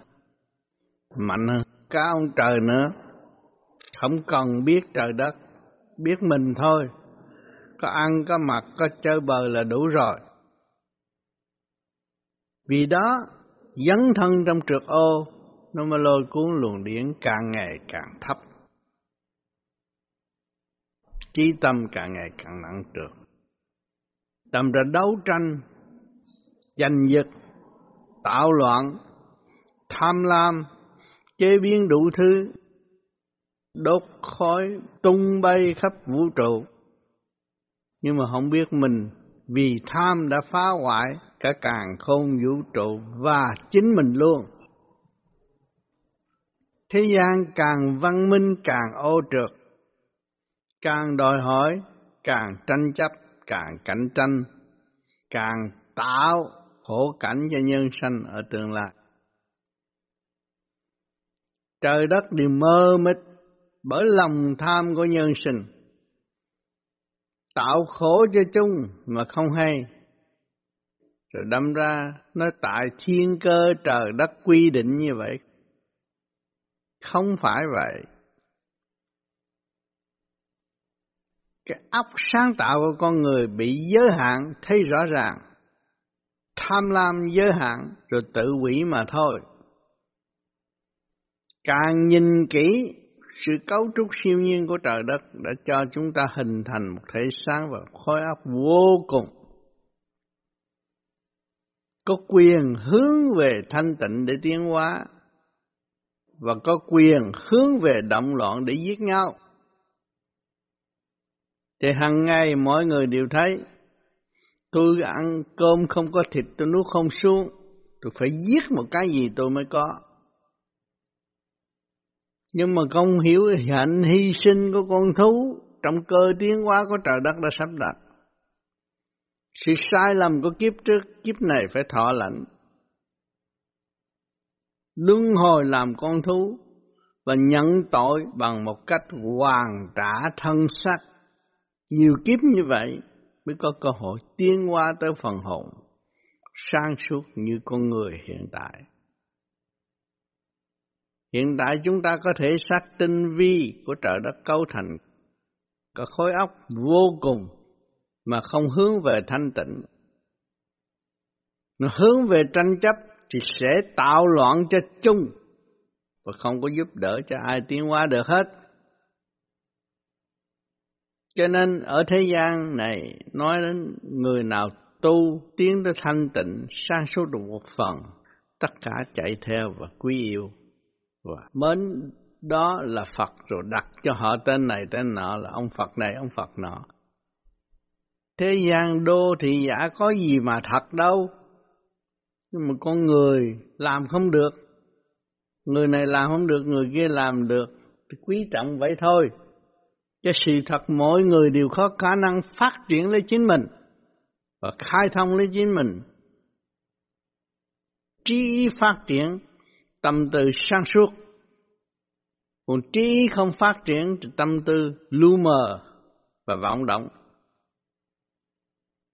mạnh hơn cả ông trời nữa, không cần biết trời đất, biết mình thôi, có ăn, có mặc, có chơi bời là đủ rồi. Vì đó, dấn thân trong trượt ô, nó mới lôi cuốn luồng điển càng ngày càng thấp. Trí tâm càng ngày càng nặng trượt tầm ra đấu tranh, giành giật, tạo loạn, tham lam, chế biến đủ thứ, đốt khói tung bay khắp vũ trụ. Nhưng mà không biết mình vì tham đã phá hoại cả càng khôn vũ trụ và chính mình luôn. Thế gian càng văn minh càng ô trượt, càng đòi hỏi, càng tranh chấp, càng cạnh tranh, càng tạo khổ cảnh cho nhân sanh ở tương lai. Trời đất đều mơ mịt bởi lòng tham của nhân sinh. Tạo khổ cho chung mà không hay. Rồi đâm ra nó tại thiên cơ trời đất quy định như vậy. Không phải vậy. Cái óc sáng tạo của con người bị giới hạn, thấy rõ ràng. Tham lam giới hạn, rồi tự quỷ mà thôi. Càng nhìn kỹ, sự cấu trúc siêu nhiên của trời đất đã cho chúng ta hình thành một thể sáng và khối óc vô cùng. Có quyền hướng về thanh tịnh để tiến hóa và có quyền hướng về động loạn để giết nhau. Thì hàng ngày mọi người đều thấy tôi ăn cơm không có thịt tôi nuốt không xuống, tôi phải giết một cái gì tôi mới có nhưng mà không hiểu hạnh hy sinh của con thú trong cơ tiến hóa của trời đất đã sắp đặt. Sự sai lầm của kiếp trước, kiếp này phải thọ lãnh. Luân hồi làm con thú và nhận tội bằng một cách hoàn trả thân xác. Nhiều kiếp như vậy mới có cơ hội tiến hóa tới phần hồn sang suốt như con người hiện tại. Hiện tại chúng ta có thể xác tinh vi của trời đất cấu thành có khối óc vô cùng mà không hướng về thanh tịnh. Nó hướng về tranh chấp thì sẽ tạo loạn cho chung và không có giúp đỡ cho ai tiến hóa được hết. Cho nên ở thế gian này nói đến người nào tu tiến tới thanh tịnh sang số được một phần, tất cả chạy theo và quý yêu và mến đó là Phật rồi đặt cho họ tên này tên nọ là ông Phật này ông Phật nọ. Thế gian đô thì giả có gì mà thật đâu. Nhưng mà con người làm không được. Người này làm không được, người kia làm được. Thì quý trọng vậy thôi cho sự thật mỗi người đều có khả năng phát triển lấy chính mình. Và khai thông lấy chính mình. Trí phát triển tâm tư sáng suốt. Còn trí không phát triển thì tâm tư lu mờ và vọng động.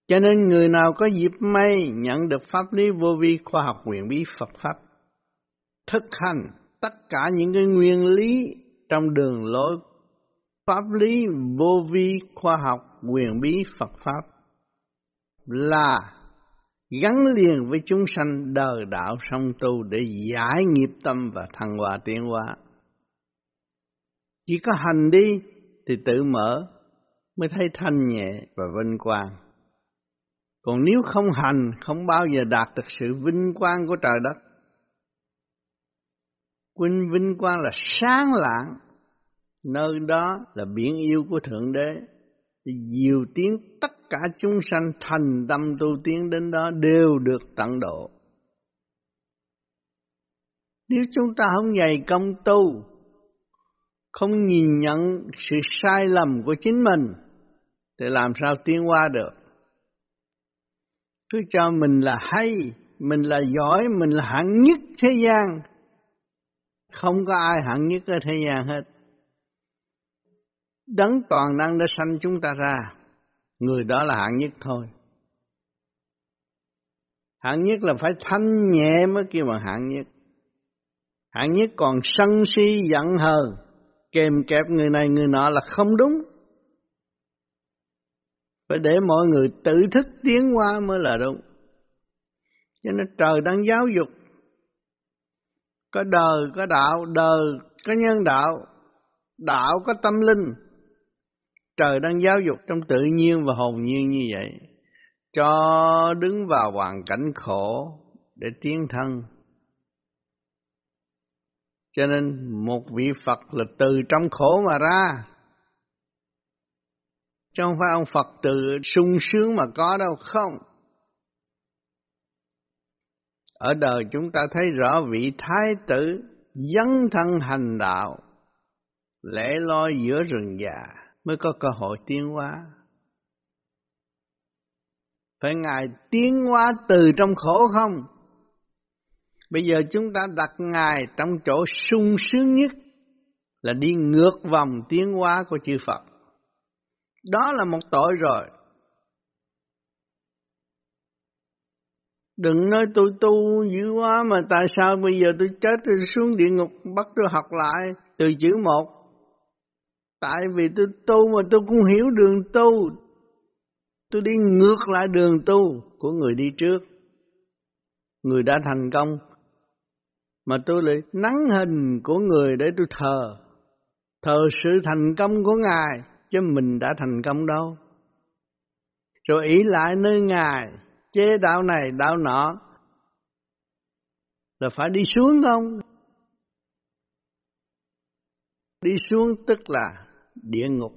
Cho nên người nào có dịp may nhận được pháp lý vô vi khoa học quyền bí Phật Pháp, thực hành tất cả những cái nguyên lý trong đường lối pháp lý vô vi khoa học quyền bí Phật Pháp là gắn liền với chúng sanh đời đạo song tu để giải nghiệp tâm và thăng hòa tiến hóa. Chỉ có hành đi thì tự mở mới thấy thanh nhẹ và vinh quang. Còn nếu không hành không bao giờ đạt được sự vinh quang của trời đất. Vinh vinh quang là sáng lạng, nơi đó là biển yêu của Thượng Đế. Diều tiếng tất cả chúng sanh thành tâm tu tiến đến đó đều được tận độ. Nếu chúng ta không dày công tu, không nhìn nhận sự sai lầm của chính mình, thì làm sao tiến qua được? Cứ cho mình là hay, mình là giỏi, mình là hạng nhất thế gian. Không có ai hạng nhất ở thế gian hết. Đấng toàn năng đã sanh chúng ta ra người đó là hạng nhất thôi. Hạng nhất là phải thanh nhẹ mới kêu bằng hạng nhất. Hạng nhất còn sân si giận hờn, kèm kẹp người này người nọ là không đúng. Phải để mọi người tự thức tiến qua mới là đúng. cho nên trời đang giáo dục có đời có đạo đời có nhân đạo đạo có tâm linh trời đang giáo dục trong tự nhiên và hồn nhiên như vậy. Cho đứng vào hoàn cảnh khổ để tiến thân. Cho nên một vị Phật là từ trong khổ mà ra. Chứ không phải ông Phật từ sung sướng mà có đâu, không. Ở đời chúng ta thấy rõ vị thái tử dấn thân hành đạo lễ loi giữa rừng già mới có cơ hội tiến hóa. Phải ngài tiến hóa từ trong khổ không? Bây giờ chúng ta đặt ngài trong chỗ sung sướng nhất là đi ngược vòng tiến hóa của chư Phật. Đó là một tội rồi. Đừng nói tôi tu dữ quá mà tại sao bây giờ tôi chết tôi xuống địa ngục bắt tôi học lại từ chữ một. Tại vì tôi tu mà tôi cũng hiểu đường tu. Tôi đi ngược lại đường tu của người đi trước. Người đã thành công. Mà tôi lại nắng hình của người để tôi thờ. Thờ sự thành công của Ngài. Chứ mình đã thành công đâu. Rồi ý lại nơi Ngài, chế đạo này, đạo nọ là phải đi xuống không đi xuống tức là địa ngục,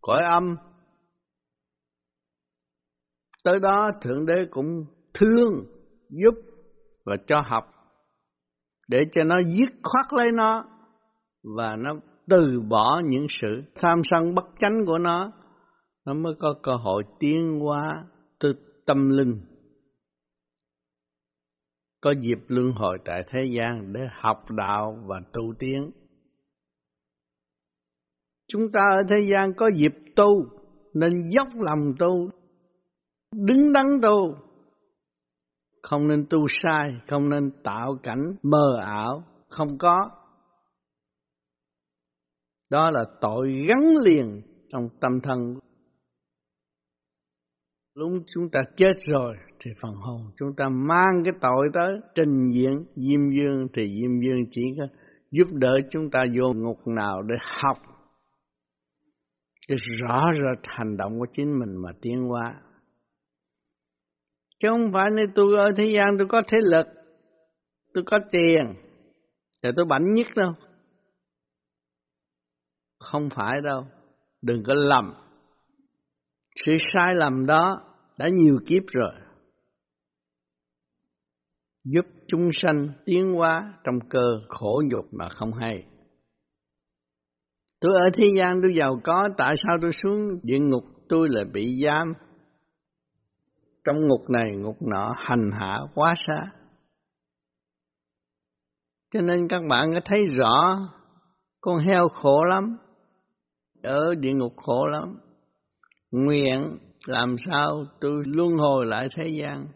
cõi âm. Tới đó thượng đế cũng thương, giúp và cho học để cho nó dứt khoát lấy nó và nó từ bỏ những sự tham sân bất chánh của nó. Nó mới có cơ hội tiến hóa từ tâm linh. Có dịp luân hồi tại thế gian để học đạo và tu tiến. Chúng ta ở thế gian có dịp tu nên dốc lòng tu, đứng đắn tu, không nên tu sai, không nên tạo cảnh mờ ảo, không có. Đó là tội gắn liền trong tâm thân Lúc chúng ta chết rồi thì phần hồn chúng ta mang cái tội tới trình diện Diêm Dương thì Diêm Dương chỉ có giúp đỡ chúng ta vô ngục nào để học cái rõ rệt hành động của chính mình mà tiến hóa. Chứ không phải nơi tôi ở thế gian tôi có thế lực, tôi có tiền, thì tôi bảnh nhất đâu. Không phải đâu, đừng có lầm sự sai lầm đó đã nhiều kiếp rồi. Giúp chúng sanh tiến hóa trong cơ khổ nhục mà không hay. Tôi ở thế gian tôi giàu có, tại sao tôi xuống địa ngục? Tôi lại bị giam? Trong ngục này, ngục nọ, hành hạ quá xa. Cho nên các bạn có thấy rõ con heo khổ lắm, ở địa ngục khổ lắm. Nguyện làm sao tôi luân hồi lại thế gian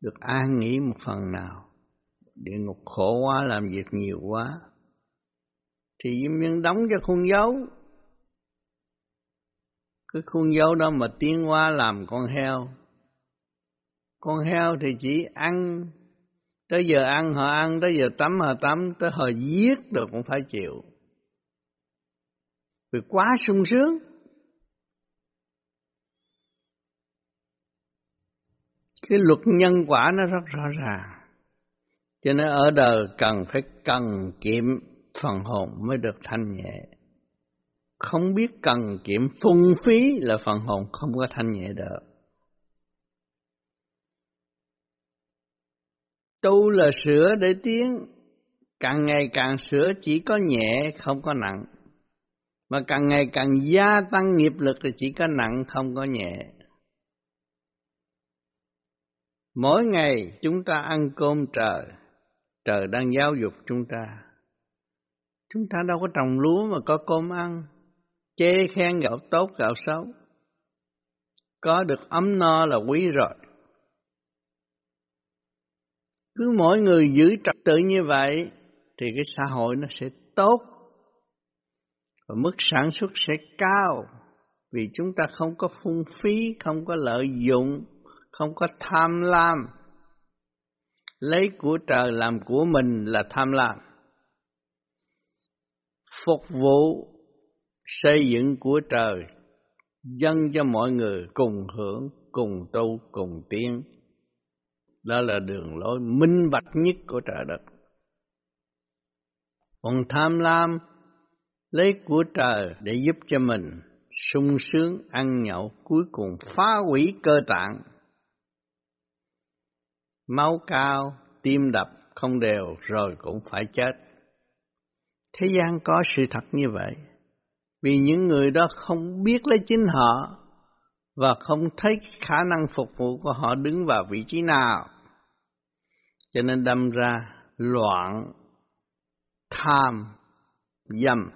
được an nghỉ một phần nào. Địa ngục khổ quá làm việc nhiều quá thì diêm nhân đóng cho khuôn dấu. Cái khuôn dấu đó mà tiến hóa làm con heo. Con heo thì chỉ ăn, tới giờ ăn họ ăn, tới giờ tắm họ tắm, tới họ giết được cũng phải chịu. Vì quá sung sướng. Cái luật nhân quả nó rất rõ ràng. Cho nên ở đời cần phải cần kiệm phần hồn mới được thanh nhẹ. Không biết cần kiệm phung phí là phần hồn không có thanh nhẹ được. Tu là sửa để tiến. Càng ngày càng sửa chỉ có nhẹ không có nặng. Mà càng ngày càng gia tăng nghiệp lực thì chỉ có nặng không có nhẹ. Mỗi ngày chúng ta ăn cơm trời, trời đang giáo dục chúng ta. Chúng ta đâu có trồng lúa mà có cơm ăn, chê khen gạo tốt gạo xấu. Có được ấm no là quý rồi. Cứ mỗi người giữ trật tự như vậy thì cái xã hội nó sẽ tốt và mức sản xuất sẽ cao vì chúng ta không có phung phí, không có lợi dụng không có tham lam lấy của trời làm của mình là tham lam. Phục vụ xây dựng của trời dâng cho mọi người cùng hưởng, cùng tu, cùng tiến. Đó là đường lối minh bạch nhất của trời đất. Còn tham lam lấy của trời để giúp cho mình sung sướng ăn nhậu cuối cùng phá hủy cơ tạng máu cao tim đập không đều rồi cũng phải chết thế gian có sự thật như vậy. Vì những người đó không biết lấy chính họ và không thấy khả năng phục vụ của họ đứng vào vị trí nào. Cho nên đâm ra loạn, tham, dâm,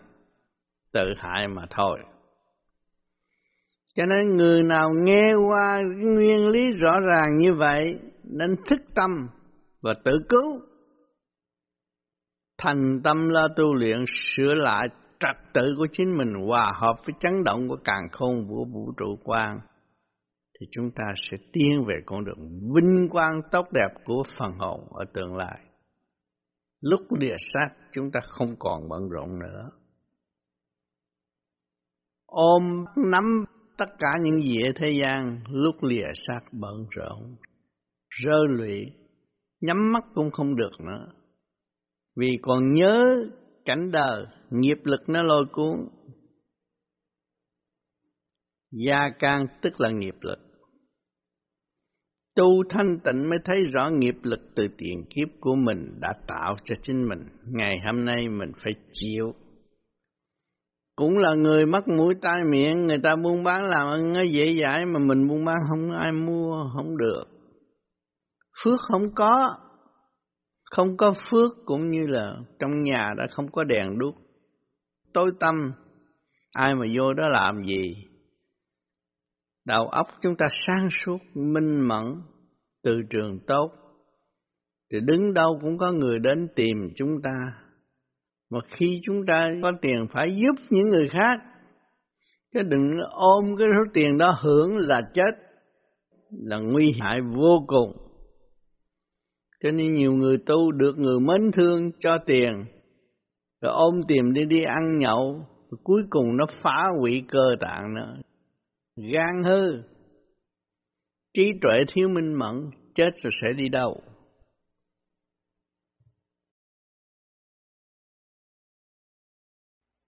tự hại mà thôi. Cho nên người nào nghe qua nguyên lý rõ ràng như vậy, nên thức tâm và tự cứu. Thành tâm la tu luyện sửa lại trật tự của chính mình hòa hợp với chấn động của càng khôn của vũ trụ quan thì chúng ta sẽ tiến về con đường vinh quang tốt đẹp của phần hồn ở tương lai. Lúc địa sát chúng ta không còn bận rộn nữa. Ôm nắm tất cả những gì ở thế gian lúc lìa xác bận rộn, rơ lụy, nhắm mắt cũng không được nữa. Vì còn nhớ cảnh đời, nghiệp lực nó lôi cuốn. Gia can tức là nghiệp lực. Tu thanh tịnh mới thấy rõ nghiệp lực từ tiền kiếp của mình đã tạo cho chính mình. Ngày hôm nay mình phải chịu cũng là người mắc mũi tai miệng người ta buôn bán làm ăn nó dễ dãi mà mình buôn bán không ai mua không được phước không có không có phước cũng như là trong nhà đã không có đèn đuốc tối tâm ai mà vô đó làm gì đầu óc chúng ta sáng suốt, minh mẫn, từ trường tốt thì đứng đâu cũng có người đến tìm chúng ta mà khi chúng ta có tiền phải giúp những người khác. Chứ đừng ôm cái số tiền đó hưởng là chết. Là nguy hại vô cùng. Cho nên nhiều người tu được người mến thương cho tiền. Rồi ôm tiền đi đi ăn nhậu. Rồi cuối cùng nó phá hủy cơ tạng nữa. Gan hư. Trí tuệ thiếu minh mẫn. Chết rồi sẽ đi đâu?